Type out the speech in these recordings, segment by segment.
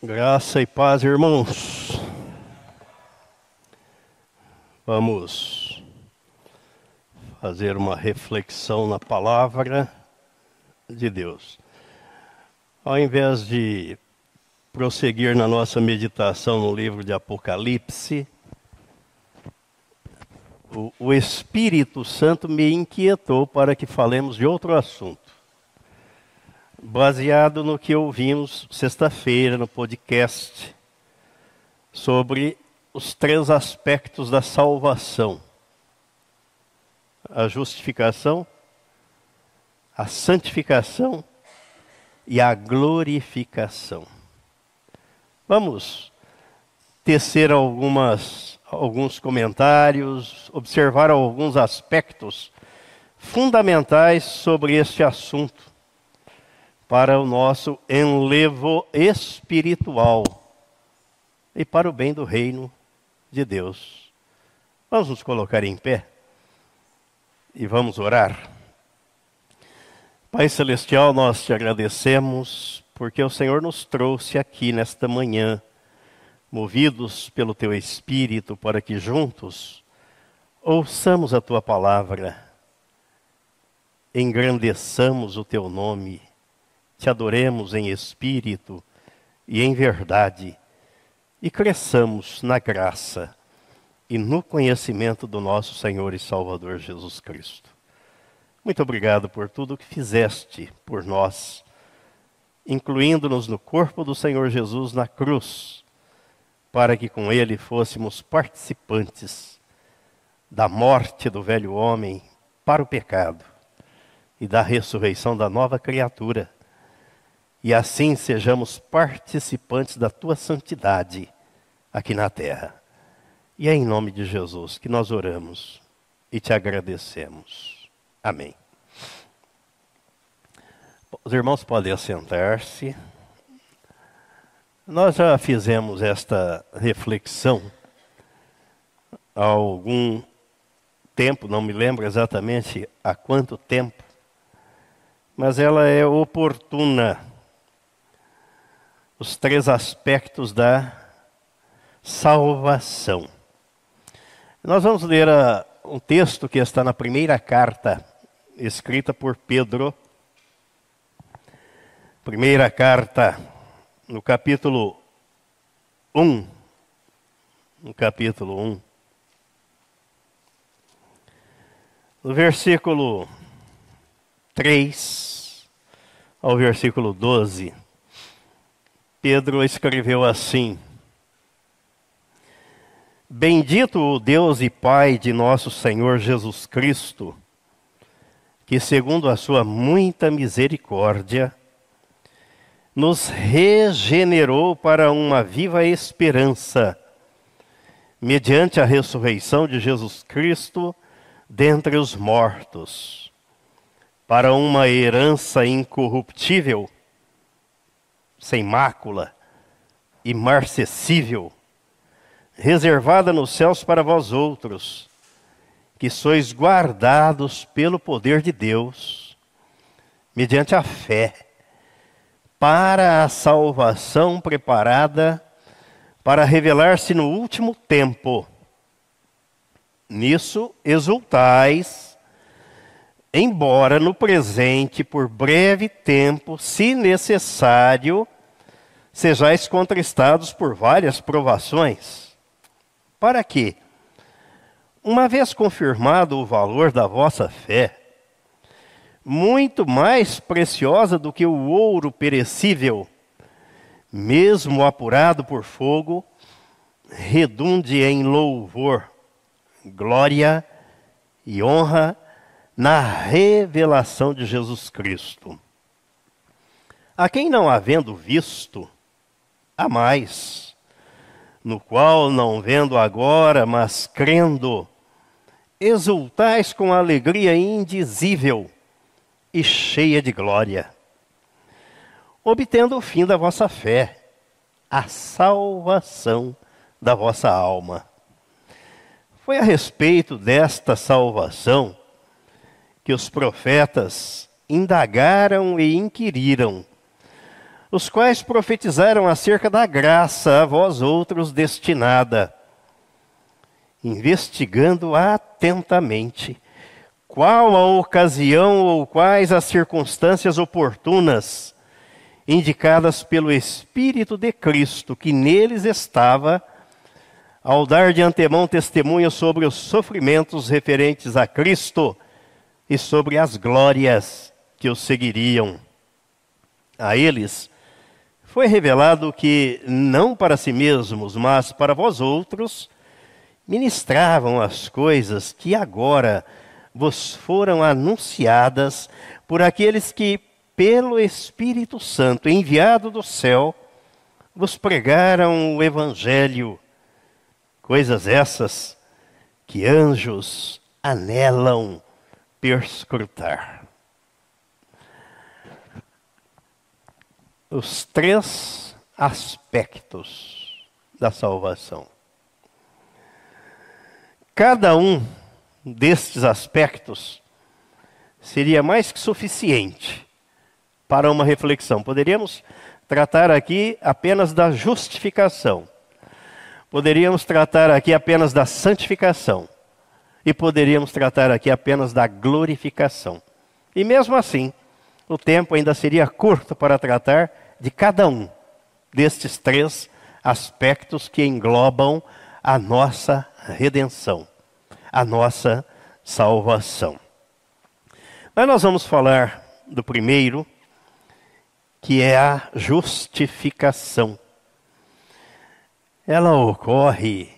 Graça e paz, irmãos. Vamos fazer uma reflexão na palavra de Deus. Ao invés de prosseguir na nossa meditação no livro de Apocalipse, o, o Espírito Santo me inquietou para que falemos de outro assunto baseado no que ouvimos sexta-feira no podcast sobre os três aspectos da salvação: a justificação, a santificação e a glorificação. Vamos tecer algumas, alguns comentários, observar alguns aspectos fundamentais sobre este assunto para o nosso enlevo espiritual e para o bem do reino de Deus. Vamos nos colocar em pé e vamos orar. Pai Celestial, nós te agradecemos porque o Senhor nos trouxe aqui nesta manhã, movidos pelo teu Espírito, para que juntos ouçamos a tua palavra, engrandeçamos o teu nome te adoremos em espírito e em verdade, e cresçamos na graça e no conhecimento do nosso Senhor e Salvador Jesus Cristo. Muito obrigado por tudo que fizeste por nós, incluindo-nos no corpo do Senhor Jesus na cruz, para que com ele fôssemos participantes da morte do velho homem para o pecado e da ressurreição da nova criatura e assim sejamos participantes da tua santidade aqui na terra. E é em nome de Jesus que nós oramos e te agradecemos. Amém. Os irmãos podem assentar-se. Nós já fizemos esta reflexão há algum tempo, não me lembro exatamente há quanto tempo, mas ela é oportuna os três aspectos da salvação. Nós vamos ler a, um texto que está na primeira carta escrita por Pedro. Primeira carta, no capítulo 1. No capítulo 1. No versículo 3 ao versículo 12. Pedro escreveu assim: Bendito o Deus e Pai de nosso Senhor Jesus Cristo, que, segundo a sua muita misericórdia, nos regenerou para uma viva esperança, mediante a ressurreição de Jesus Cristo dentre os mortos, para uma herança incorruptível sem mácula, imarcessível, reservada nos céus para vós outros, que sois guardados pelo poder de Deus, mediante a fé, para a salvação preparada para revelar-se no último tempo. Nisso exultais, embora no presente, por breve tempo, se necessário, sejais contristados por várias provações. Para que, uma vez confirmado o valor da vossa fé, muito mais preciosa do que o ouro perecível, mesmo apurado por fogo, redunde em louvor, glória e honra na revelação de Jesus Cristo. A quem não havendo visto, há mais, no qual não vendo agora, mas crendo, exultais com alegria indizível e cheia de glória, obtendo o fim da vossa fé, a salvação da vossa alma. Foi a respeito desta salvação que os profetas indagaram e inquiriram, os quais profetizaram acerca da graça a vós outros destinada, investigando atentamente qual a ocasião ou quais as circunstâncias oportunas indicadas pelo Espírito de Cristo que neles estava, ao dar de antemão testemunho sobre os sofrimentos referentes a Cristo e sobre as glórias que os seguiriam. A eles foi revelado que, não para si mesmos, mas para vós outros, ministravam as coisas que agora vos foram anunciadas por aqueles que, pelo Espírito Santo enviado do céu, vos pregaram o Evangelho, coisas essas que anjos anelam perscrutar. Os três aspectos da salvação. Cada um destes aspectos seria mais que suficiente para uma reflexão. Poderíamos tratar aqui apenas da justificação. Poderíamos tratar aqui apenas da santificação e poderíamos tratar aqui apenas da glorificação. E mesmo assim, o tempo ainda seria curto para tratar de cada um destes três aspectos que englobam a nossa redenção, a nossa salvação. Mas nós vamos falar do primeiro, que é a justificação. Ela ocorre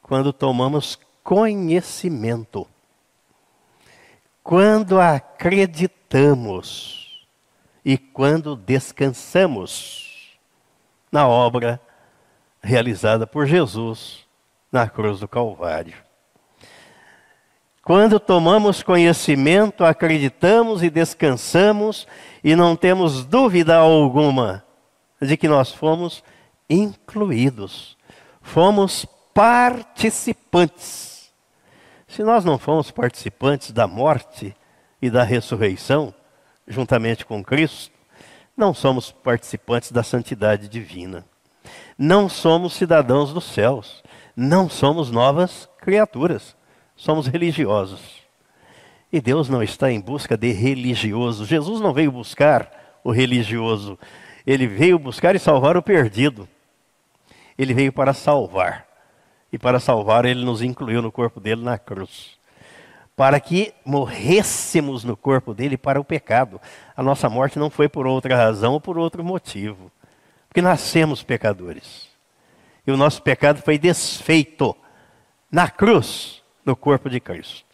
quando tomamos conhecimento. Quando acreditamos e quando descansamos na obra realizada por Jesus na cruz do Calvário. Quando tomamos conhecimento, acreditamos e descansamos e não temos dúvida alguma de que nós fomos incluídos, fomos participantes se nós não fomos participantes da morte e da ressurreição, juntamente com Cristo, não somos participantes da santidade divina. Não somos cidadãos dos céus. Não somos novas criaturas. Somos religiosos. E Deus não está em busca de religioso. Jesus não veio buscar o religioso. Ele veio buscar e salvar o perdido. Ele veio para salvar e para salvar ele nos incluiu no corpo dele na cruz. Para que morrêssemos no corpo dele para o pecado. A nossa morte não foi por outra razão ou por outro motivo. Porque nascemos pecadores. E o nosso pecado foi desfeito na cruz, no corpo de Cristo.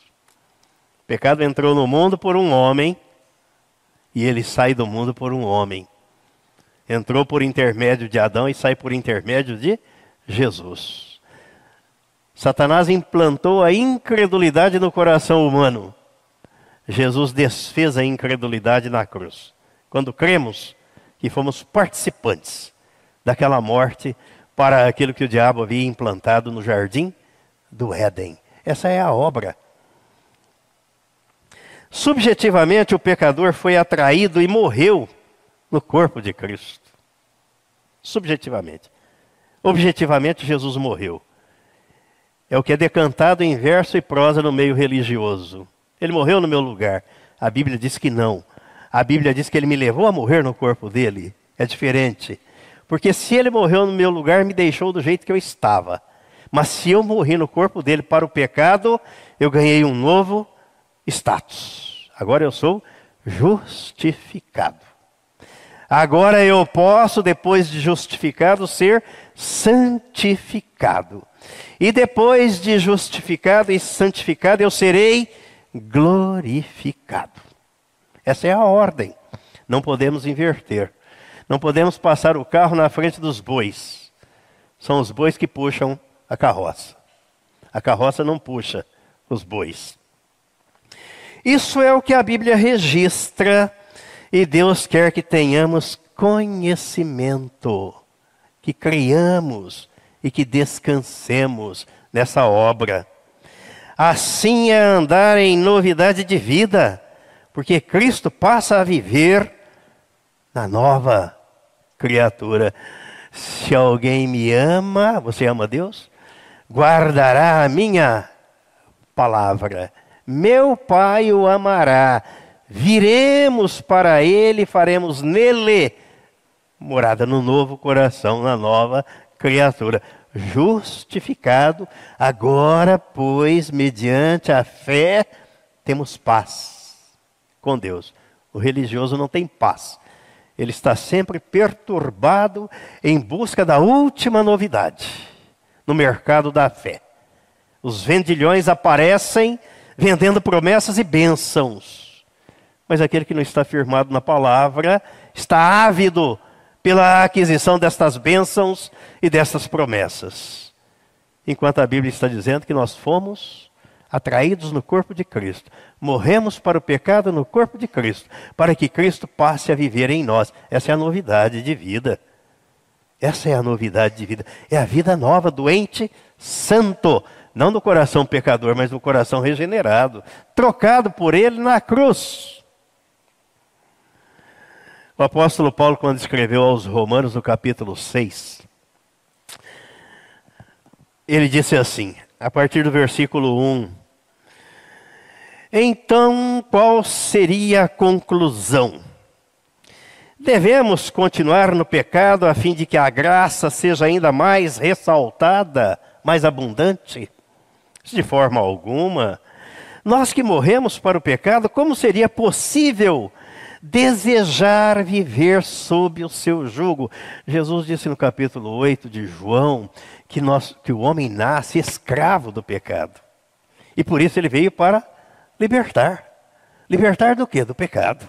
O pecado entrou no mundo por um homem e ele sai do mundo por um homem. Entrou por intermédio de Adão e sai por intermédio de Jesus. Satanás implantou a incredulidade no coração humano. Jesus desfez a incredulidade na cruz. Quando cremos que fomos participantes daquela morte para aquilo que o diabo havia implantado no jardim do Éden. Essa é a obra. Subjetivamente, o pecador foi atraído e morreu no corpo de Cristo. Subjetivamente. Objetivamente, Jesus morreu é o que é decantado em verso e prosa no meio religioso. Ele morreu no meu lugar. A Bíblia diz que não. A Bíblia diz que ele me levou a morrer no corpo dele. É diferente. Porque se ele morreu no meu lugar, me deixou do jeito que eu estava. Mas se eu morri no corpo dele para o pecado, eu ganhei um novo status. Agora eu sou justificado. Agora eu posso, depois de justificado, ser santificado. E depois de justificado e santificado, eu serei glorificado. Essa é a ordem. Não podemos inverter. Não podemos passar o carro na frente dos bois. São os bois que puxam a carroça. A carroça não puxa os bois. Isso é o que a Bíblia registra e Deus quer que tenhamos conhecimento, que criamos e que descansemos nessa obra. Assim é andar em novidade de vida, porque Cristo passa a viver na nova criatura. Se alguém me ama, você ama Deus? Guardará a minha palavra. Meu Pai o amará. Viremos para ele, faremos nele morada no novo coração, na nova criatura. Justificado, agora, pois, mediante a fé, temos paz com Deus. O religioso não tem paz. Ele está sempre perturbado em busca da última novidade no mercado da fé. Os vendilhões aparecem vendendo promessas e bênçãos. Mas aquele que não está firmado na palavra está ávido pela aquisição destas bênçãos e destas promessas. Enquanto a Bíblia está dizendo que nós fomos atraídos no corpo de Cristo, morremos para o pecado no corpo de Cristo, para que Cristo passe a viver em nós. Essa é a novidade de vida. Essa é a novidade de vida. É a vida nova, doente, santo. Não no coração pecador, mas no coração regenerado. Trocado por Ele na cruz. O apóstolo Paulo, quando escreveu aos Romanos no capítulo 6, ele disse assim, a partir do versículo 1: Então, qual seria a conclusão? Devemos continuar no pecado a fim de que a graça seja ainda mais ressaltada, mais abundante? De forma alguma. Nós que morremos para o pecado, como seria possível desejar viver sob o seu jugo. Jesus disse no capítulo 8 de João que, nós, que o homem nasce escravo do pecado. E por isso ele veio para libertar. Libertar do quê? Do pecado.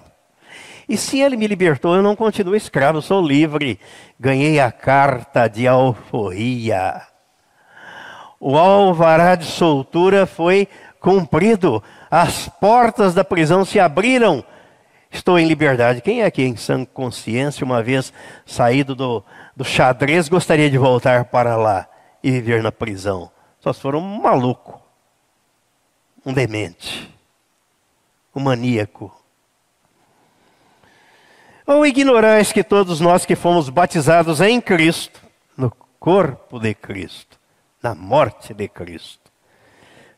E se ele me libertou, eu não continuo escravo, sou livre. Ganhei a carta de alforria. O alvará de soltura foi cumprido. As portas da prisão se abriram Estou em liberdade. Quem é aqui em sã consciência, uma vez saído do, do xadrez, gostaria de voltar para lá e viver na prisão? Só se for um maluco, um demente, um maníaco. Ou ignorais que todos nós que fomos batizados em Cristo, no corpo de Cristo, na morte de Cristo,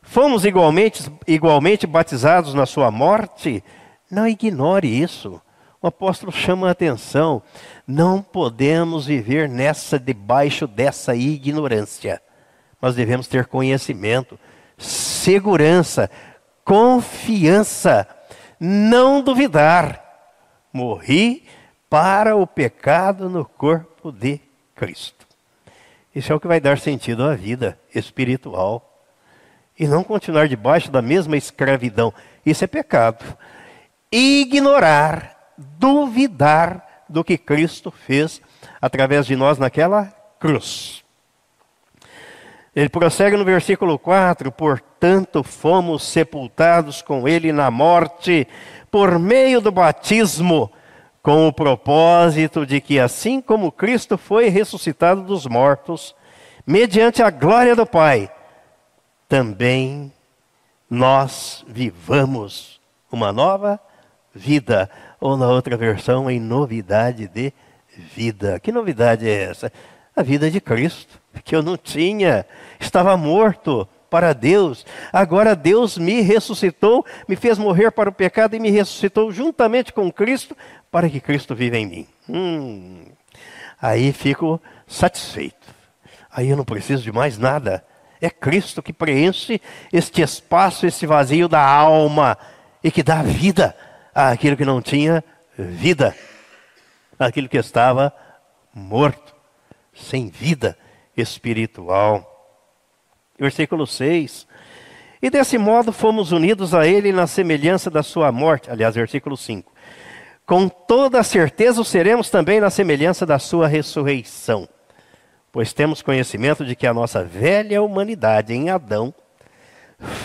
fomos igualmente, igualmente batizados na sua morte? Não ignore isso. O apóstolo chama a atenção. Não podemos viver nessa debaixo dessa ignorância. Nós devemos ter conhecimento, segurança, confiança, não duvidar. Morri para o pecado no corpo de Cristo. Isso é o que vai dar sentido à vida espiritual. E não continuar debaixo da mesma escravidão. Isso é pecado ignorar, duvidar do que Cristo fez através de nós naquela cruz. Ele prossegue no versículo 4: Portanto, fomos sepultados com Ele na morte, por meio do batismo, com o propósito de que, assim como Cristo foi ressuscitado dos mortos, mediante a glória do Pai, também nós vivamos uma nova vida, ou na outra versão, em novidade de vida. Que novidade é essa? A vida de Cristo, que eu não tinha, estava morto para Deus. Agora Deus me ressuscitou, me fez morrer para o pecado e me ressuscitou juntamente com Cristo, para que Cristo viva em mim. Hum, aí fico satisfeito. Aí eu não preciso de mais nada. É Cristo que preenche este espaço, esse vazio da alma e que dá vida àquilo que não tinha vida, aquilo que estava morto, sem vida espiritual. Versículo 6. E desse modo fomos unidos a Ele na semelhança da Sua morte. Aliás, versículo 5. Com toda certeza o seremos também na semelhança da Sua ressurreição. Pois temos conhecimento de que a nossa velha humanidade em Adão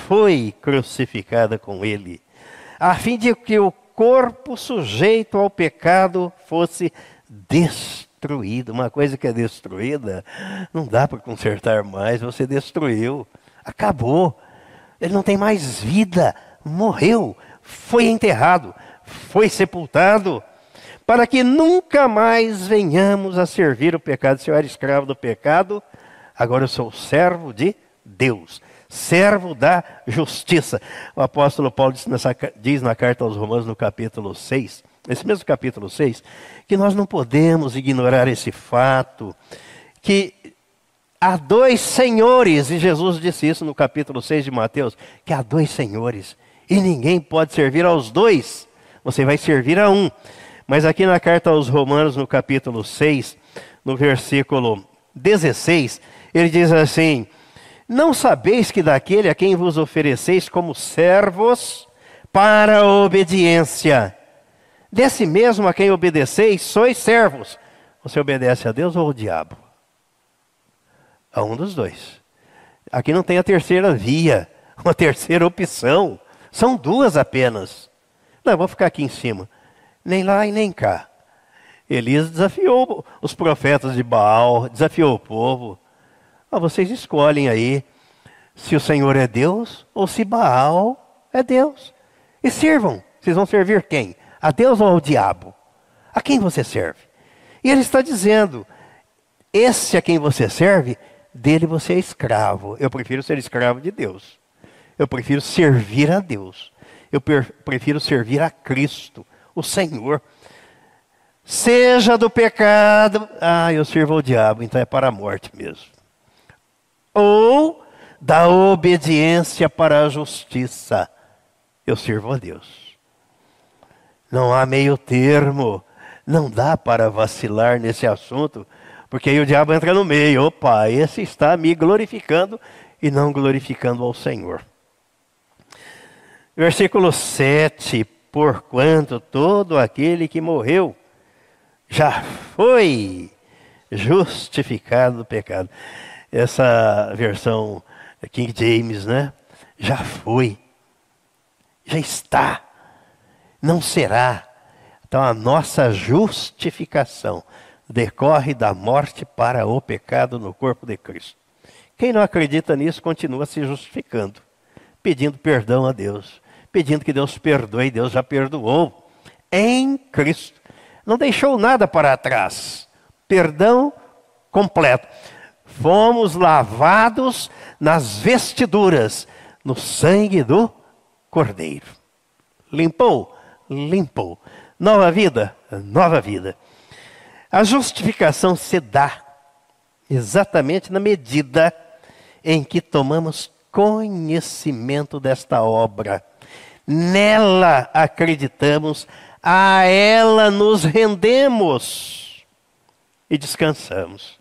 foi crucificada com Ele, a fim de que o corpo sujeito ao pecado fosse destruído. Uma coisa que é destruída, não dá para consertar mais, você destruiu, acabou. Ele não tem mais vida, morreu, foi enterrado, foi sepultado. para que nunca mais venhamos a servir o pecado. Se eu era escravo do pecado, agora eu sou servo de Deus, servo da justiça. O apóstolo Paulo diz, nessa, diz na carta aos Romanos, no capítulo 6, nesse mesmo capítulo 6, que nós não podemos ignorar esse fato, que há dois senhores, e Jesus disse isso no capítulo 6 de Mateus, que há dois senhores, e ninguém pode servir aos dois, você vai servir a um. Mas aqui na carta aos Romanos, no capítulo 6, no versículo 16, ele diz assim: Não sabeis que daquele a quem vos ofereceis como servos para a obediência, desse mesmo a quem obedeceis, sois servos. Você obedece a Deus ou ao diabo? A um dos dois. Aqui não tem a terceira via, uma terceira opção. São duas apenas. Não, vou ficar aqui em cima nem lá e nem cá. Elias desafiou os profetas de Baal, desafiou o povo. Ah, vocês escolhem aí se o Senhor é Deus ou se Baal é Deus. E sirvam. Vocês vão servir quem? A Deus ou ao diabo? A quem você serve? E ele está dizendo: esse a quem você serve, dele você é escravo. Eu prefiro ser escravo de Deus. Eu prefiro servir a Deus. Eu prefiro servir a Cristo o Senhor. Seja do pecado, ah, eu sirvo ao diabo, então é para a morte mesmo. Ou da obediência para a justiça, eu sirvo a Deus. Não há meio termo, não dá para vacilar nesse assunto, porque aí o diabo entra no meio. Opa, esse está me glorificando e não glorificando ao Senhor. Versículo 7: porquanto todo aquele que morreu já foi justificado do pecado. Essa versão King James, né? Já foi, já está, não será. Então a nossa justificação decorre da morte para o pecado no corpo de Cristo. Quem não acredita nisso continua se justificando, pedindo perdão a Deus pedindo que Deus perdoe, Deus já perdoou em Cristo. Não deixou nada para trás. Perdão completo. Fomos lavados nas vestiduras, no sangue do Cordeiro. Limpou? Limpou. Nova vida? Nova vida. A justificação se dá exatamente na medida em que tomamos conhecimento desta obra Nela acreditamos, a ela nos rendemos e descansamos.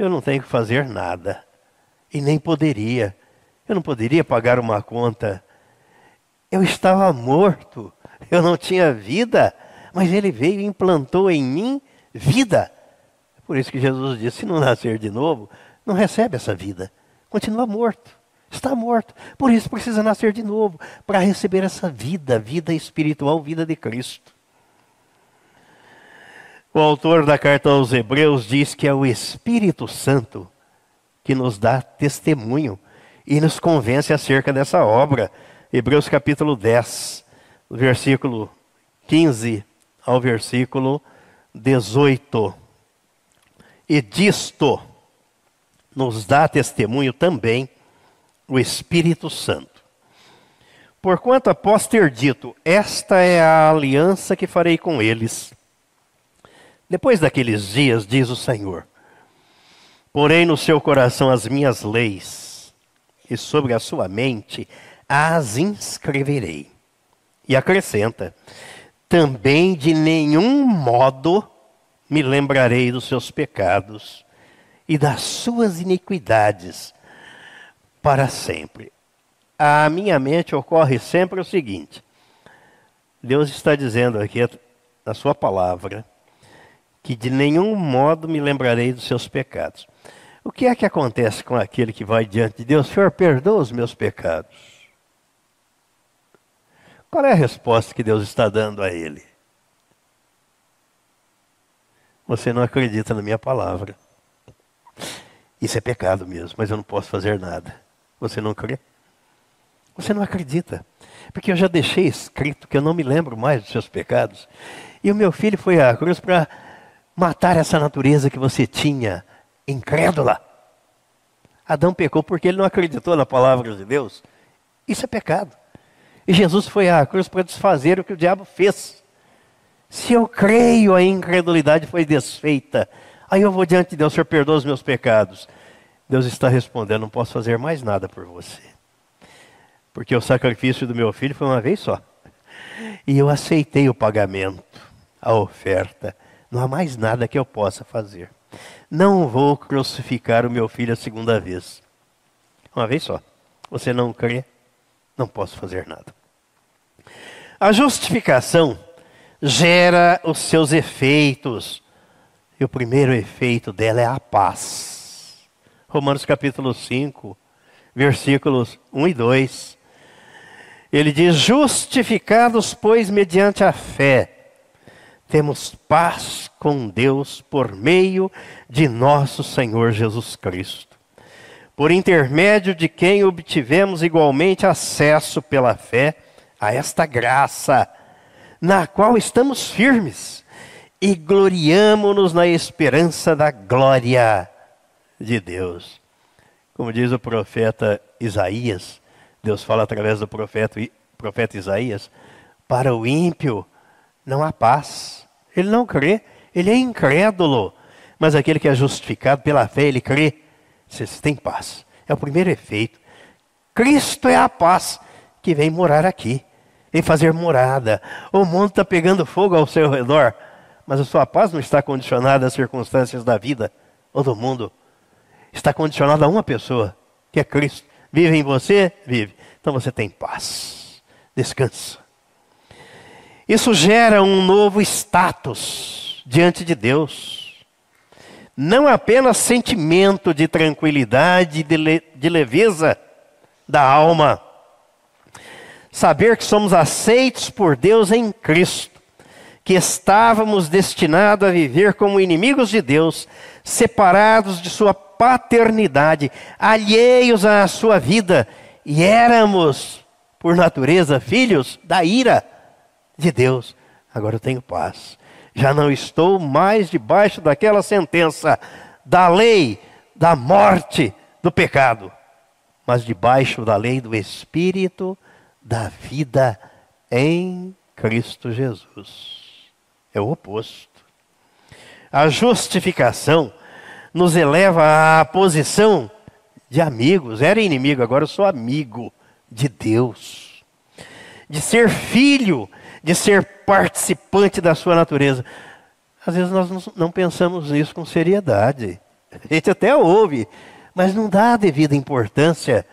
Eu não tenho que fazer nada e nem poderia. Eu não poderia pagar uma conta. Eu estava morto, eu não tinha vida, mas ele veio e implantou em mim vida. Por isso que Jesus disse: se não nascer de novo, não recebe essa vida, continua morto está morto. Por isso precisa nascer de novo, para receber essa vida, vida espiritual, vida de Cristo. O autor da carta aos Hebreus diz que é o Espírito Santo que nos dá testemunho e nos convence acerca dessa obra. Hebreus capítulo 10, versículo 15 ao versículo 18. E disto nos dá testemunho também o Espírito Santo. Porquanto, após ter dito, esta é a aliança que farei com eles. Depois daqueles dias, diz o Senhor, porém no seu coração as minhas leis, e sobre a sua mente as inscreverei. E acrescenta: também de nenhum modo me lembrarei dos seus pecados e das suas iniquidades para sempre. À minha mente ocorre sempre o seguinte: Deus está dizendo aqui na Sua palavra que de nenhum modo me lembrarei dos seus pecados. O que é que acontece com aquele que vai diante de Deus? Senhor, perdoa os meus pecados. Qual é a resposta que Deus está dando a ele? Você não acredita na minha palavra. Isso é pecado mesmo, mas eu não posso fazer nada. Você não crê? Você não acredita. Porque eu já deixei escrito que eu não me lembro mais dos seus pecados. E o meu filho foi à cruz para matar essa natureza que você tinha, incrédula. Adão pecou porque ele não acreditou na palavra de Deus. Isso é pecado. E Jesus foi à cruz para desfazer o que o diabo fez. Se eu creio, a incredulidade foi desfeita. Aí eu vou diante de Deus, Senhor, perdoa os meus pecados. Deus está respondendo, não posso fazer mais nada por você. Porque o sacrifício do meu filho foi uma vez só. E eu aceitei o pagamento, a oferta. Não há mais nada que eu possa fazer. Não vou crucificar o meu filho a segunda vez. Uma vez só. Você não crê? Não posso fazer nada. A justificação gera os seus efeitos. E o primeiro efeito dela é a paz. Romanos capítulo 5, versículos 1 e 2. Ele diz: Justificados, pois, mediante a fé temos paz com Deus por meio de nosso Senhor Jesus Cristo, por intermédio de quem obtivemos igualmente acesso pela fé a esta graça, na qual estamos firmes e gloriamo-nos na esperança da glória de Deus. Como diz o profeta Isaías, Deus fala através do profeta, profeta Isaías, para o ímpio não há paz. Ele não crê, ele é incrédulo. Mas aquele que é justificado pela fé, ele crê. Você tem paz. É o primeiro efeito. Cristo é a paz que vem morar aqui, vem fazer morada. O mundo está pegando fogo ao seu redor, mas a sua paz não está condicionada às circunstâncias da vida ou do mundo. Está condicionada a uma pessoa, que é Cristo. Vive em você? Vive. Então você tem paz. Descansa. Isso gera um novo status diante de Deus. Não apenas sentimento de tranquilidade, de, de leveza da alma. Saber que somos aceitos por Deus em Cristo, que estávamos destinados a viver como inimigos de Deus, separados de Sua paternidade, alheios à Sua vida, e éramos, por natureza, filhos da ira de Deus. Agora eu tenho paz. Já não estou mais debaixo daquela sentença da lei, da morte, do pecado, mas debaixo da lei do Espírito da vida em Cristo Jesus. É o oposto. A justificação nos eleva à posição de amigos. Era inimigo, agora eu sou amigo de Deus. De ser filho de ser participante da sua natureza. Às vezes nós não pensamos nisso com seriedade. A gente até ouve, mas não dá a devida importância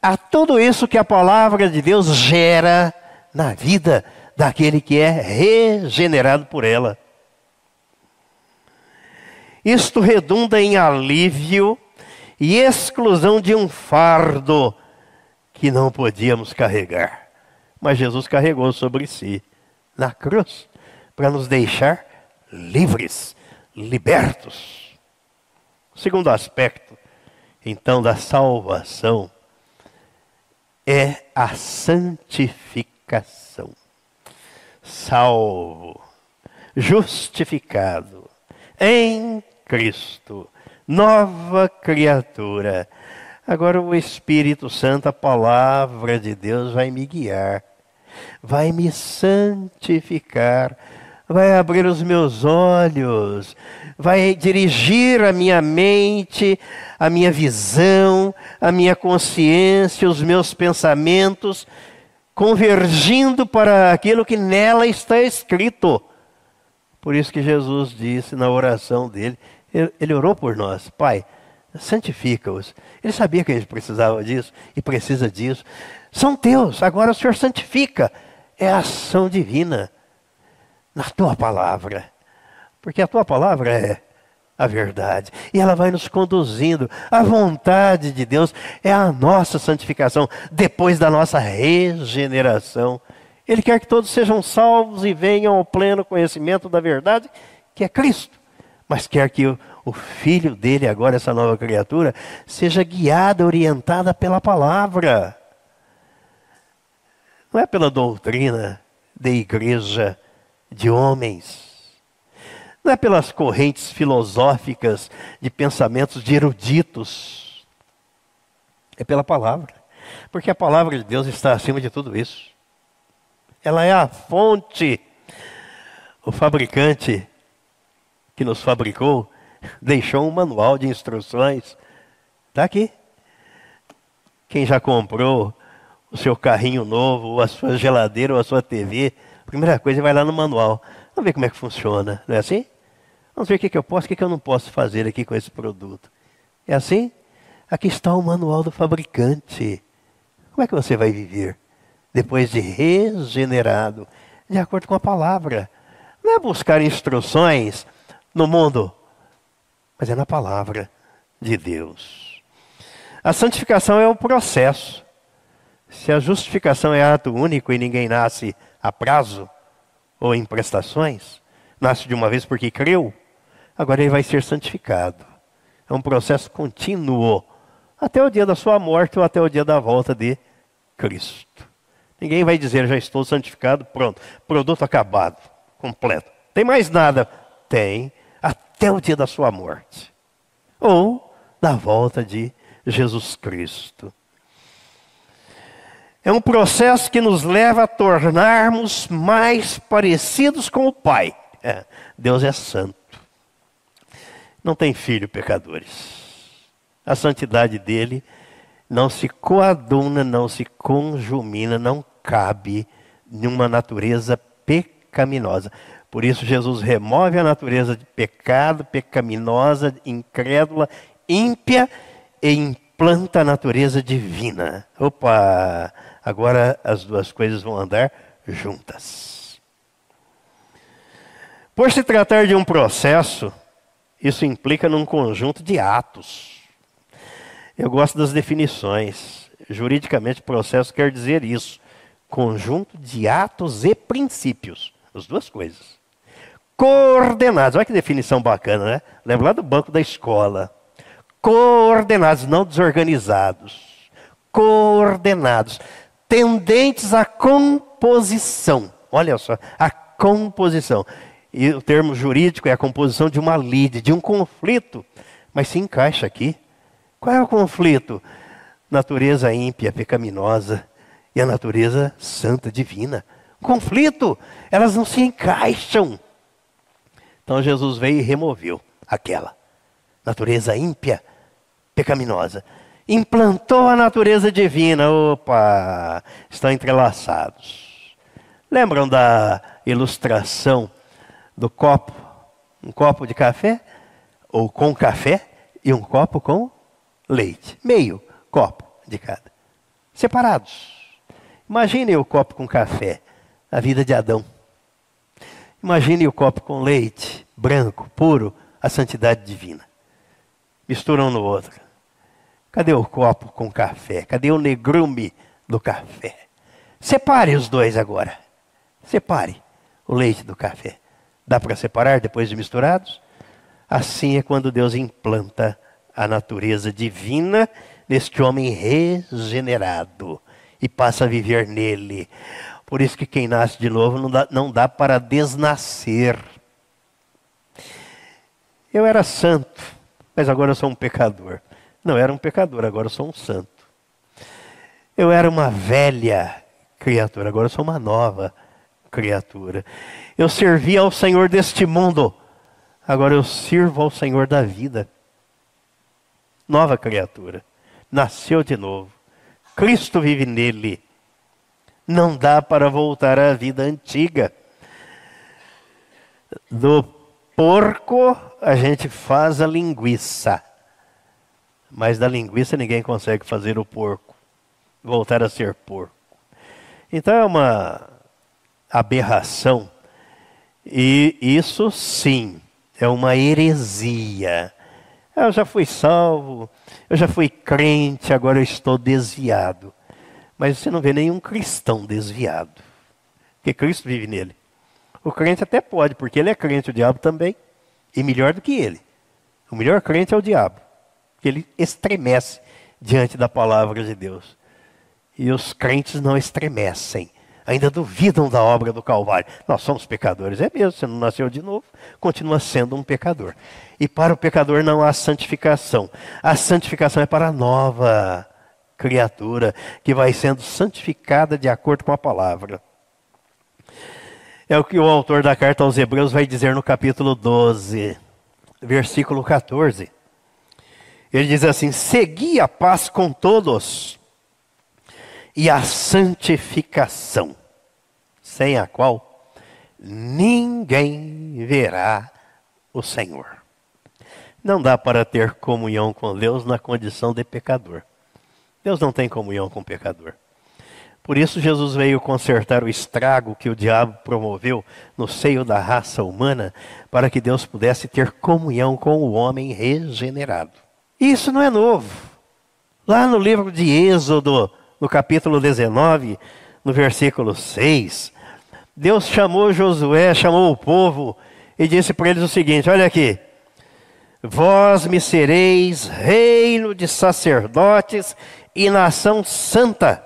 a tudo isso que a palavra de Deus gera na vida daquele que é regenerado por ela. Isto redunda em alívio e exclusão de um fardo que não podíamos carregar mas Jesus carregou sobre si na cruz para nos deixar livres, libertos. O segundo aspecto, então, da salvação é a santificação. Salvo, justificado em Cristo, nova criatura. Agora o Espírito Santo, a palavra de Deus, vai me guiar vai me santificar, vai abrir os meus olhos, vai dirigir a minha mente, a minha visão, a minha consciência, os meus pensamentos, convergindo para aquilo que nela está escrito. Por isso que Jesus disse na oração dele, ele orou por nós, Pai, santifica-os. Ele sabia que a gente precisava disso e precisa disso são teus, agora o Senhor santifica. É a ação divina na tua palavra. Porque a tua palavra é a verdade. E ela vai nos conduzindo. A vontade de Deus é a nossa santificação, depois da nossa regeneração. Ele quer que todos sejam salvos e venham ao pleno conhecimento da verdade, que é Cristo. Mas quer que o, filho dele, agora essa nova criatura, seja guiada, orientada pela palavra. Não é pela doutrina da igreja de homens. Não é pelas correntes filosóficas de pensamentos de eruditos. É pela palavra. Porque a palavra de Deus está acima de tudo isso. Ela é a fonte. O fabricante que nos fabricou deixou um manual de instruções. Está aqui. Quem já comprou o seu carrinho novo, ou a sua geladeira, ou a sua TV, a primeira coisa vai lá no manual. Vamos ver como é que funciona, não é assim? Vamos ver o que, que eu posso, o que, que eu não posso fazer aqui com esse produto. É assim? Aqui está o manual do fabricante. Como é que você vai viver? Depois de regenerado, de acordo com a palavra. Não é buscar instruções no mundo, mas é na palavra de Deus. A santificação é o processo. Se a justificação é ato único e ninguém nasce a prazo ou em prestações, nasce de uma vez porque creu, agora ele vai ser santificado. É um processo contínuo até o dia da sua morte ou até o dia da volta de Cristo. Ninguém vai dizer já estou santificado, pronto, produto acabado, completo. Tem mais nada? Tem, até o dia da sua morte ou da volta de Jesus Cristo. É um processo que nos leva a tornarmos mais parecidos com o Pai. É, Deus é santo. Não tem filho pecadores. A santidade dele não se coaduna, não se conjumina, não cabe numa natureza pecaminosa. Por isso, Jesus remove a natureza de pecado, pecaminosa, incrédula, ímpia e implanta a natureza divina. Opa! Agora as duas coisas vão andar juntas. Por se tratar de um processo, isso implica num conjunto de atos. Eu gosto das definições. Juridicamente, processo quer dizer isso: conjunto de atos e princípios. As duas coisas coordenados. Olha que definição bacana, né? Lembra lá do banco da escola. Coordenados, não desorganizados. Coordenados. Tendentes à composição. Olha só, a composição. E o termo jurídico é a composição de uma lide, de um conflito. Mas se encaixa aqui. Qual é o conflito? Natureza ímpia, pecaminosa e a natureza santa, divina. Conflito, elas não se encaixam. Então Jesus veio e removeu aquela natureza ímpia, pecaminosa. Implantou a natureza divina. Opa! Estão entrelaçados. Lembram da ilustração do copo? Um copo de café, ou com café, e um copo com leite. Meio copo de cada. Separados. Imaginem o copo com café, a vida de Adão. Imagine o copo com leite, branco, puro, a santidade divina. Misturam um no outro. Cadê o copo com café? Cadê o negrume do café? Separe os dois agora. Separe o leite do café. Dá para separar depois de misturados? Assim é quando Deus implanta a natureza divina neste homem regenerado e passa a viver nele. Por isso que quem nasce de novo não dá, não dá para desnascer. Eu era santo, mas agora eu sou um pecador. Não, era um pecador, agora eu sou um santo. Eu era uma velha criatura, agora eu sou uma nova criatura. Eu servia ao Senhor deste mundo, agora eu sirvo ao Senhor da vida. Nova criatura, nasceu de novo. Cristo vive nele. Não dá para voltar à vida antiga. Do porco a gente faz a linguiça. Mas da linguiça ninguém consegue fazer o porco. Voltar a ser porco. Então é uma aberração. E isso sim é uma heresia. Eu já fui salvo, eu já fui crente, agora eu estou desviado. Mas você não vê nenhum cristão desviado. Porque Cristo vive nele. O crente até pode, porque ele é crente, o diabo também. E melhor do que ele. O melhor crente é o diabo. Porque ele estremece diante da palavra de Deus. E os crentes não estremecem ainda duvidam da obra do Calvário. Nós somos pecadores, é mesmo, você não nasceu de novo, continua sendo um pecador. E para o pecador não há santificação. A santificação é para a nova criatura que vai sendo santificada de acordo com a palavra. É o que o autor da carta aos Hebreus vai dizer no capítulo 12, versículo 14. Ele diz assim: Segui a paz com todos e a santificação, sem a qual ninguém verá o Senhor. Não dá para ter comunhão com Deus na condição de pecador. Deus não tem comunhão com o pecador. Por isso, Jesus veio consertar o estrago que o diabo promoveu no seio da raça humana, para que Deus pudesse ter comunhão com o homem regenerado. Isso não é novo. Lá no livro de Êxodo, no capítulo 19, no versículo 6, Deus chamou Josué, chamou o povo e disse para eles o seguinte: Olha aqui, vós me sereis reino de sacerdotes e nação santa.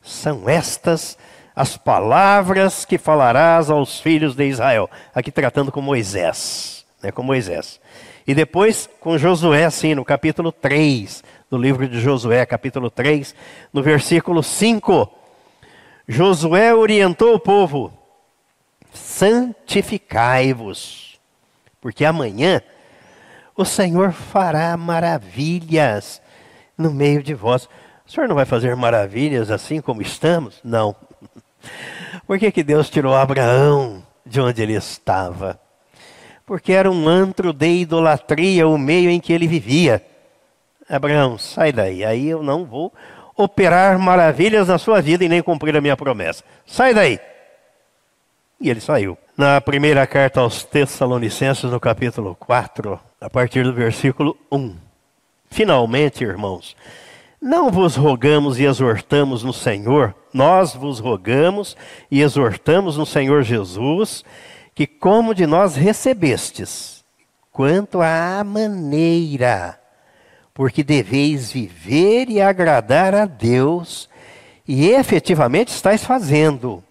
São estas as palavras que falarás aos filhos de Israel. Aqui tratando com Moisés, né, com Moisés. E depois com Josué, assim, no capítulo 3, do livro de Josué, capítulo 3, no versículo 5. Josué orientou o povo: santificai-vos, porque amanhã o Senhor fará maravilhas no meio de vós. O senhor não vai fazer maravilhas assim como estamos? Não. Por que, que Deus tirou Abraão de onde ele estava? Porque era um antro de idolatria o meio em que ele vivia. Abraão, sai daí, aí eu não vou operar maravilhas na sua vida e nem cumprir a minha promessa. Sai daí. E ele saiu. Na primeira carta aos Tessalonicenses, no capítulo 4, a partir do versículo 1. Finalmente, irmãos, não vos rogamos e exortamos no Senhor, nós vos rogamos e exortamos no Senhor Jesus, que como de nós recebestes, quanto à maneira, porque deveis viver e agradar a Deus, e efetivamente estáis fazendo.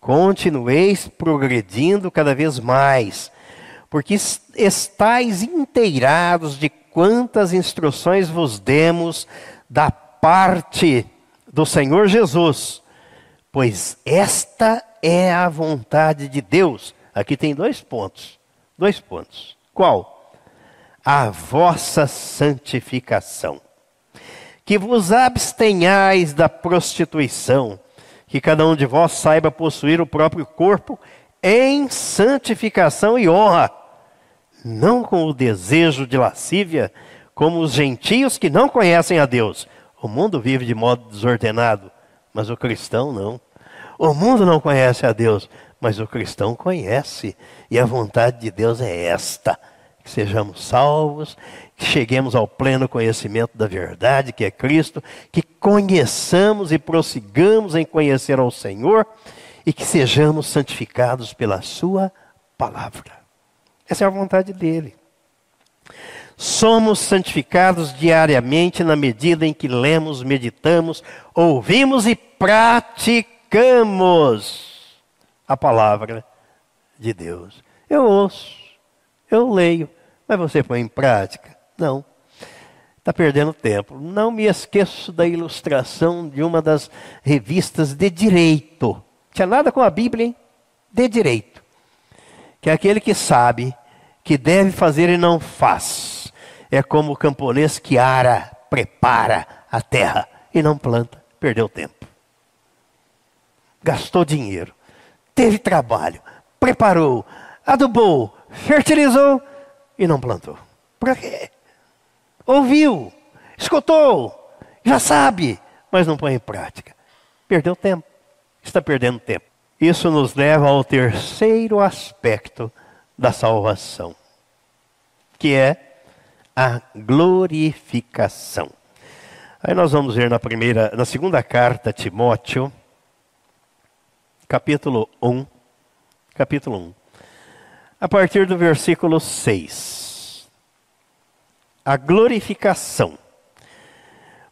Continueis progredindo cada vez mais, porque estáis inteirados de quantas instruções vos demos da parte do Senhor Jesus, pois esta é a vontade de Deus. Aqui tem dois pontos. Dois pontos. Qual? A vossa santificação. Que vos abstenhais da prostituição, que cada um de vós saiba possuir o próprio corpo em santificação e honra não com o desejo de lascívia, como os gentios que não conhecem a Deus. O mundo vive de modo desordenado, mas o cristão não. O mundo não conhece a Deus, mas o cristão conhece. E a vontade de Deus é esta: que sejamos salvos, que cheguemos ao pleno conhecimento da verdade, que é Cristo, que conheçamos e prossigamos em conhecer ao Senhor e que sejamos santificados pela Sua palavra. Essa é a vontade dele. Somos santificados diariamente na medida em que lemos, meditamos, ouvimos e praticamos a palavra de Deus. Eu ouço, eu leio, mas você põe em prática? Não. Está perdendo tempo. Não me esqueço da ilustração de uma das revistas de direito. Tinha nada com a Bíblia, hein? De direito que é aquele que sabe que deve fazer e não faz. É como o camponês que ara, prepara a terra e não planta, perdeu tempo. Gastou dinheiro, teve trabalho, preparou, adubou, fertilizou e não plantou. Por quê? Ouviu, escutou, já sabe, mas não põe em prática. Perdeu tempo, está perdendo tempo. Isso nos leva ao terceiro aspecto da salvação, que é a glorificação. Aí nós vamos ver na primeira, na segunda carta a Timóteo, capítulo 1, capítulo 1. A partir do versículo 6. A glorificação.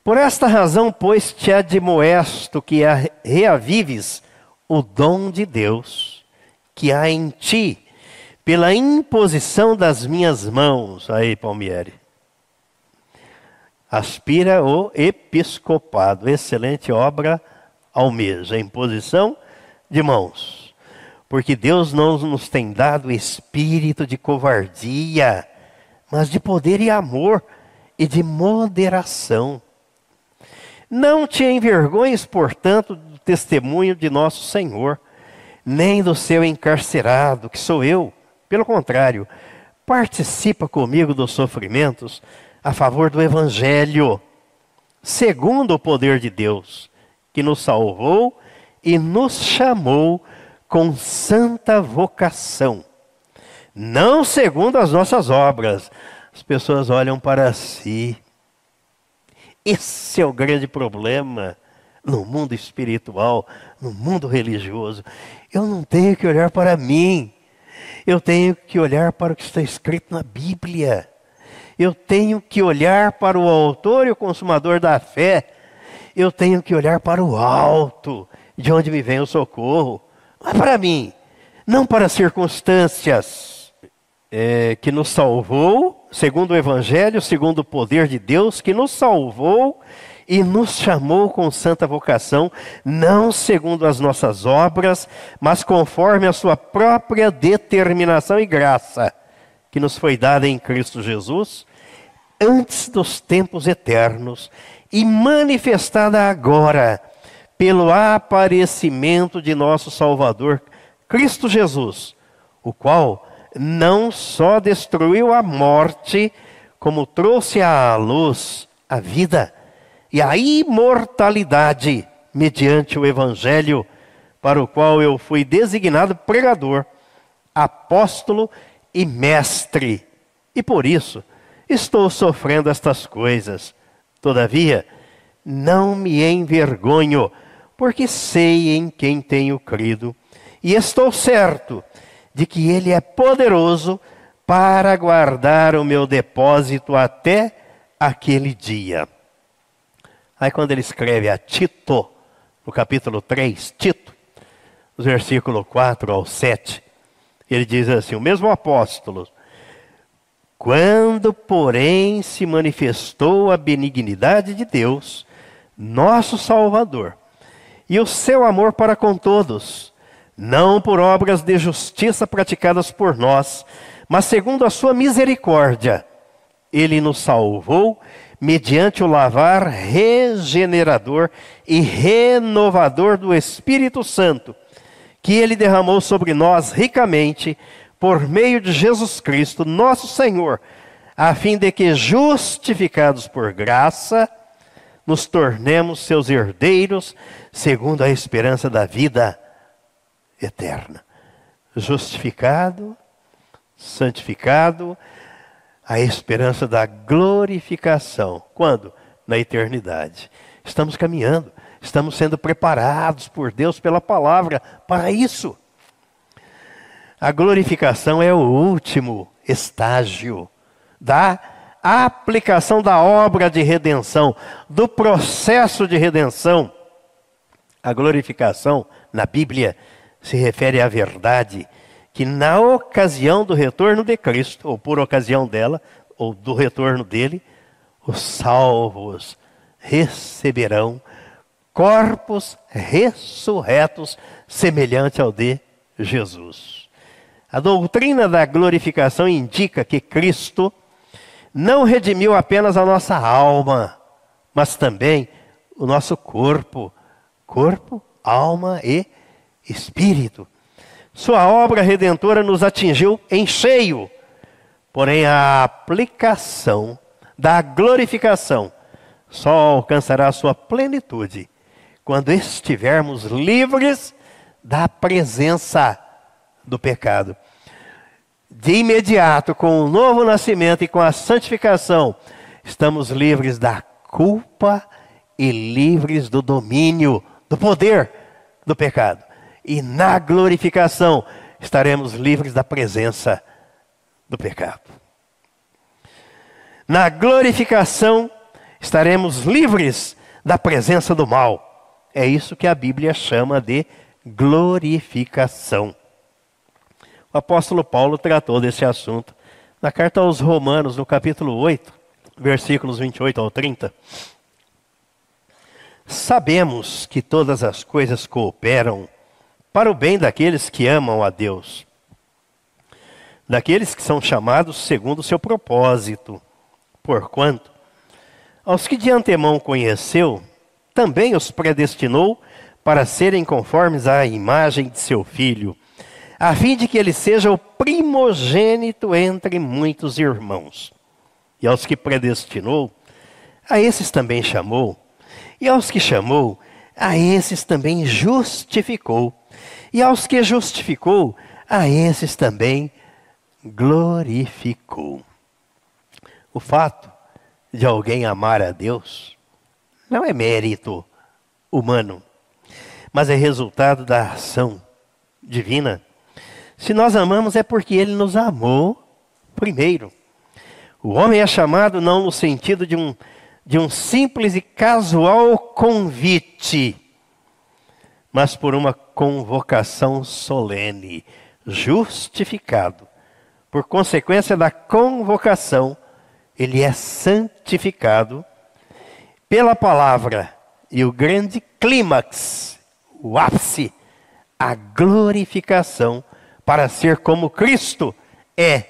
Por esta razão, pois, te admoesto que reavives o dom de Deus que há em ti, pela imposição das minhas mãos. Aí, Palmieri. Aspira o episcopado. Excelente obra ao mesmo. A imposição de mãos. Porque Deus não nos tem dado espírito de covardia, mas de poder e amor e de moderação. Não te envergonhes, portanto, testemunho de nosso Senhor, nem do seu encarcerado, que sou eu. Pelo contrário, participa comigo dos sofrimentos a favor do Evangelho, segundo o poder de Deus, que nos salvou e nos chamou com santa vocação, não segundo as nossas obras. As pessoas olham para si. Esse é o grande problema no mundo espiritual, no mundo religioso. Eu não tenho que olhar para mim. Eu tenho que olhar para o que está escrito na Bíblia. Eu tenho que olhar para o autor e o consumador da fé. Eu tenho que olhar para o alto, de onde me vem o socorro. Não é para mim, não para as circunstâncias é, que nos salvou, segundo o Evangelho, segundo o poder de Deus, que nos salvou e nos chamou com santa vocação, não segundo as nossas obras, mas conforme a sua própria determinação e graça, que nos foi dada em Cristo Jesus, antes dos tempos eternos e manifestada agora pelo aparecimento de nosso Salvador, Cristo Jesus, o qual não só destruiu a morte, como trouxe à luz a vida e a imortalidade mediante o Evangelho, para o qual eu fui designado pregador, apóstolo e mestre. E por isso estou sofrendo estas coisas. Todavia, não me envergonho, porque sei em quem tenho crido, e estou certo de que Ele é poderoso para guardar o meu depósito até aquele dia. Aí quando ele escreve a Tito, no capítulo 3, Tito, no versículo 4 ao 7, ele diz assim: o mesmo apóstolo, quando, porém, se manifestou a benignidade de Deus, nosso Salvador, e o seu amor para com todos, não por obras de justiça praticadas por nós, mas segundo a sua misericórdia, ele nos salvou mediante o lavar regenerador e renovador do Espírito Santo, que ele derramou sobre nós ricamente por meio de Jesus Cristo, nosso Senhor, a fim de que, justificados por graça, nos tornemos seus herdeiros, segundo a esperança da vida eterna. Justificado, santificado, a esperança da glorificação. Quando? Na eternidade. Estamos caminhando, estamos sendo preparados por Deus pela palavra para isso. A glorificação é o último estágio da aplicação da obra de redenção, do processo de redenção. A glorificação na Bíblia se refere à verdade que na ocasião do retorno de Cristo, ou por ocasião dela, ou do retorno dele, os salvos receberão corpos ressurretos semelhante ao de Jesus. A doutrina da glorificação indica que Cristo não redimiu apenas a nossa alma, mas também o nosso corpo, corpo, alma e espírito. Sua obra redentora nos atingiu em cheio, porém a aplicação da glorificação só alcançará sua plenitude quando estivermos livres da presença do pecado. De imediato, com o novo nascimento e com a santificação, estamos livres da culpa e livres do domínio, do poder do pecado e na glorificação estaremos livres da presença do pecado. Na glorificação estaremos livres da presença do mal. É isso que a Bíblia chama de glorificação. O apóstolo Paulo tratou desse assunto na carta aos Romanos, no capítulo 8, versículos 28 ao 30. Sabemos que todas as coisas cooperam para o bem daqueles que amam a Deus, daqueles que são chamados segundo o seu propósito. Porquanto, aos que de antemão conheceu, também os predestinou para serem conformes à imagem de seu filho, a fim de que ele seja o primogênito entre muitos irmãos. E aos que predestinou, a esses também chamou, e aos que chamou, a esses também justificou, e aos que justificou, a esses também glorificou. O fato de alguém amar a Deus não é mérito humano mas é resultado da ação divina. Se nós amamos é porque ele nos amou primeiro. O homem é chamado não no sentido de um, de um simples e casual convite, mas por uma convocação solene, justificado. Por consequência da convocação, ele é santificado pela palavra. E o grande clímax o ápice, a glorificação para ser como Cristo é.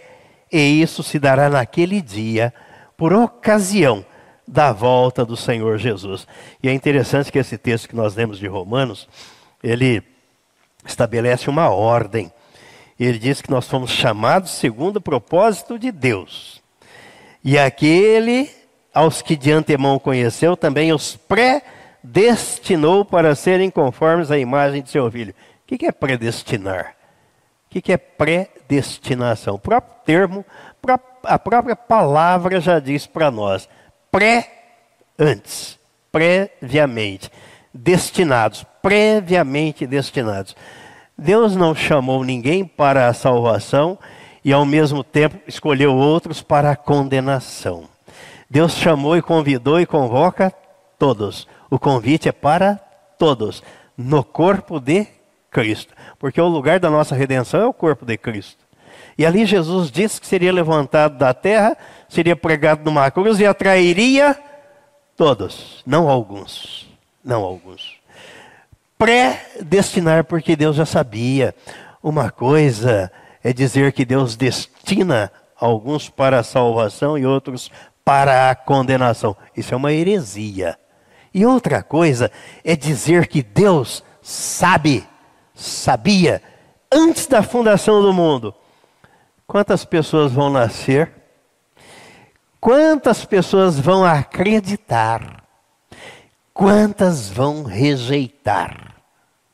E isso se dará naquele dia, por ocasião da volta do Senhor Jesus. E é interessante que esse texto que nós lemos de Romanos, ele estabelece uma ordem. Ele diz que nós fomos chamados segundo o propósito de Deus. E aquele aos que de antemão conheceu, também os pré destinou para serem conformes à imagem de seu filho. O que é predestinar? O que é predestinação? O próprio termo, a própria palavra já diz para nós: pré, antes, previamente, destinados, previamente destinados. Deus não chamou ninguém para a salvação e ao mesmo tempo escolheu outros para a condenação. Deus chamou e convidou e convoca todos. O convite é para todos, no corpo de Cristo. Porque o lugar da nossa redenção é o corpo de Cristo. E ali Jesus disse que seria levantado da terra, seria pregado numa cruz e atrairia todos, não alguns. Não alguns. Predestinar, porque Deus já sabia. Uma coisa é dizer que Deus destina alguns para a salvação e outros para a condenação. Isso é uma heresia. E outra coisa é dizer que Deus sabe, sabia, antes da fundação do mundo, quantas pessoas vão nascer, quantas pessoas vão acreditar, quantas vão rejeitar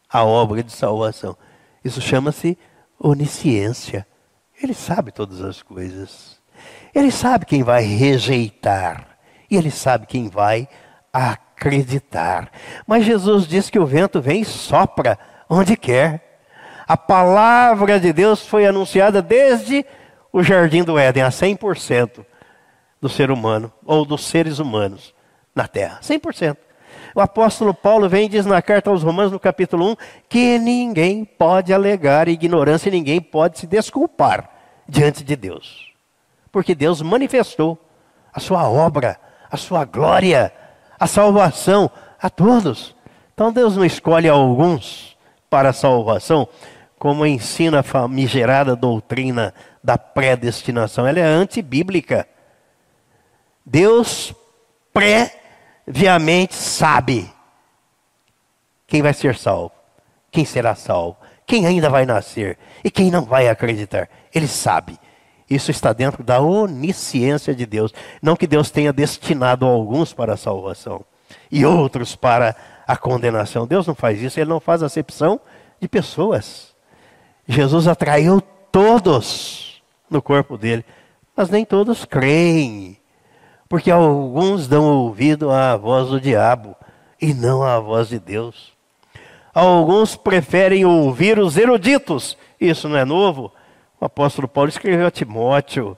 a obra de salvação. Isso chama-se onisciência. Ele sabe todas as coisas. Ele sabe quem vai rejeitar. E ele sabe quem vai acreditar. Mas Jesus diz que o vento vem e sopra onde quer. A palavra de Deus foi anunciada desde o jardim do Éden a 100% do ser humano, ou dos seres humanos na terra. 100%. O apóstolo Paulo vem e diz na carta aos Romanos, no capítulo 1, que ninguém pode alegar ignorância e ninguém pode se desculpar diante de Deus. Porque Deus manifestou a sua obra, a sua glória, a salvação a todos. Então Deus não escolhe alguns para a salvação, como ensina a famigerada doutrina da predestinação. Ela é antibíblica. Deus previamente sabe quem vai ser salvo, quem será salvo, quem ainda vai nascer e quem não vai acreditar. Ele sabe. Isso está dentro da onisciência de Deus. Não que Deus tenha destinado alguns para a salvação e outros para a condenação. Deus não faz isso, ele não faz acepção de pessoas. Jesus atraiu todos no corpo dele, mas nem todos creem, porque alguns dão ouvido à voz do diabo e não à voz de Deus. Alguns preferem ouvir os eruditos, isso não é novo. O apóstolo Paulo escreveu a Timóteo: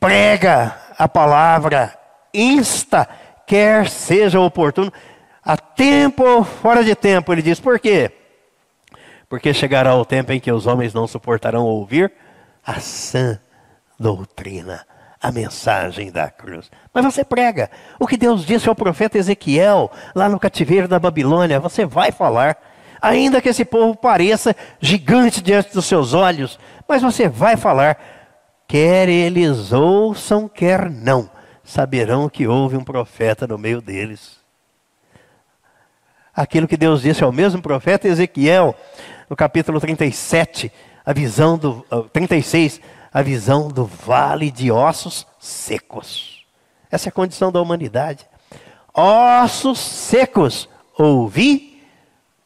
prega a palavra insta, quer seja oportuno, a tempo ou fora de tempo. Ele diz: por quê? Porque chegará o tempo em que os homens não suportarão ouvir a sã doutrina, a mensagem da cruz. Mas você prega. O que Deus disse ao profeta Ezequiel, lá no cativeiro da Babilônia, você vai falar. Ainda que esse povo pareça gigante diante dos seus olhos, mas você vai falar. Quer eles ouçam, quer não, saberão que houve um profeta no meio deles. Aquilo que Deus disse ao mesmo profeta Ezequiel, no capítulo 37, a visão do 36, a visão do vale de ossos secos. Essa é a condição da humanidade. Ossos secos, ouvi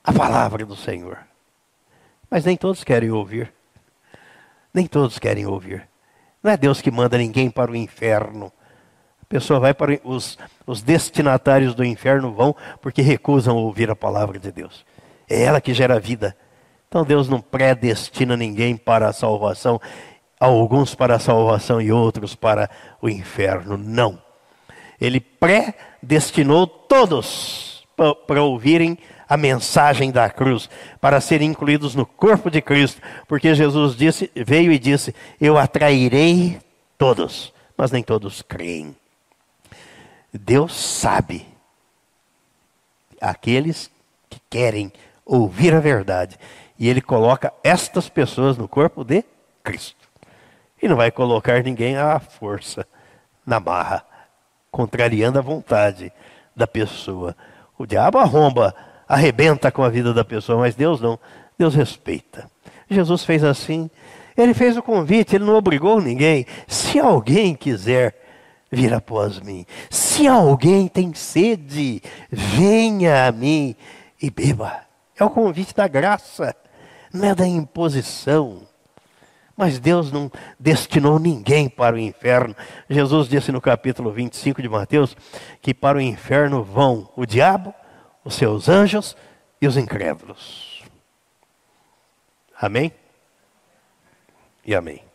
a palavra do Senhor. Mas nem todos querem ouvir. Nem todos querem ouvir. Não é Deus que manda ninguém para o inferno. A pessoa vai para os, os destinatários do inferno vão porque recusam ouvir a palavra de Deus. É ela que gera vida. Então Deus não predestina ninguém para a salvação alguns para a salvação e outros para o inferno. Não. Ele predestinou todos para ouvirem a mensagem da cruz, para serem incluídos no corpo de Cristo, porque Jesus disse, veio e disse: Eu atrairei todos, mas nem todos creem. Deus sabe aqueles que querem ouvir a verdade, e Ele coloca estas pessoas no corpo de Cristo. E não vai colocar ninguém à força, na marra, contrariando a vontade da pessoa. O diabo arromba, arrebenta com a vida da pessoa, mas Deus não. Deus respeita. Jesus fez assim. Ele fez o convite, ele não obrigou ninguém. Se alguém quiser vir após mim, se alguém tem sede, venha a mim e beba. É o convite da graça, não é da imposição. Mas Deus não destinou ninguém para o inferno. Jesus disse no capítulo 25 de Mateus que para o inferno vão o diabo, os seus anjos e os incrédulos. Amém? E amém.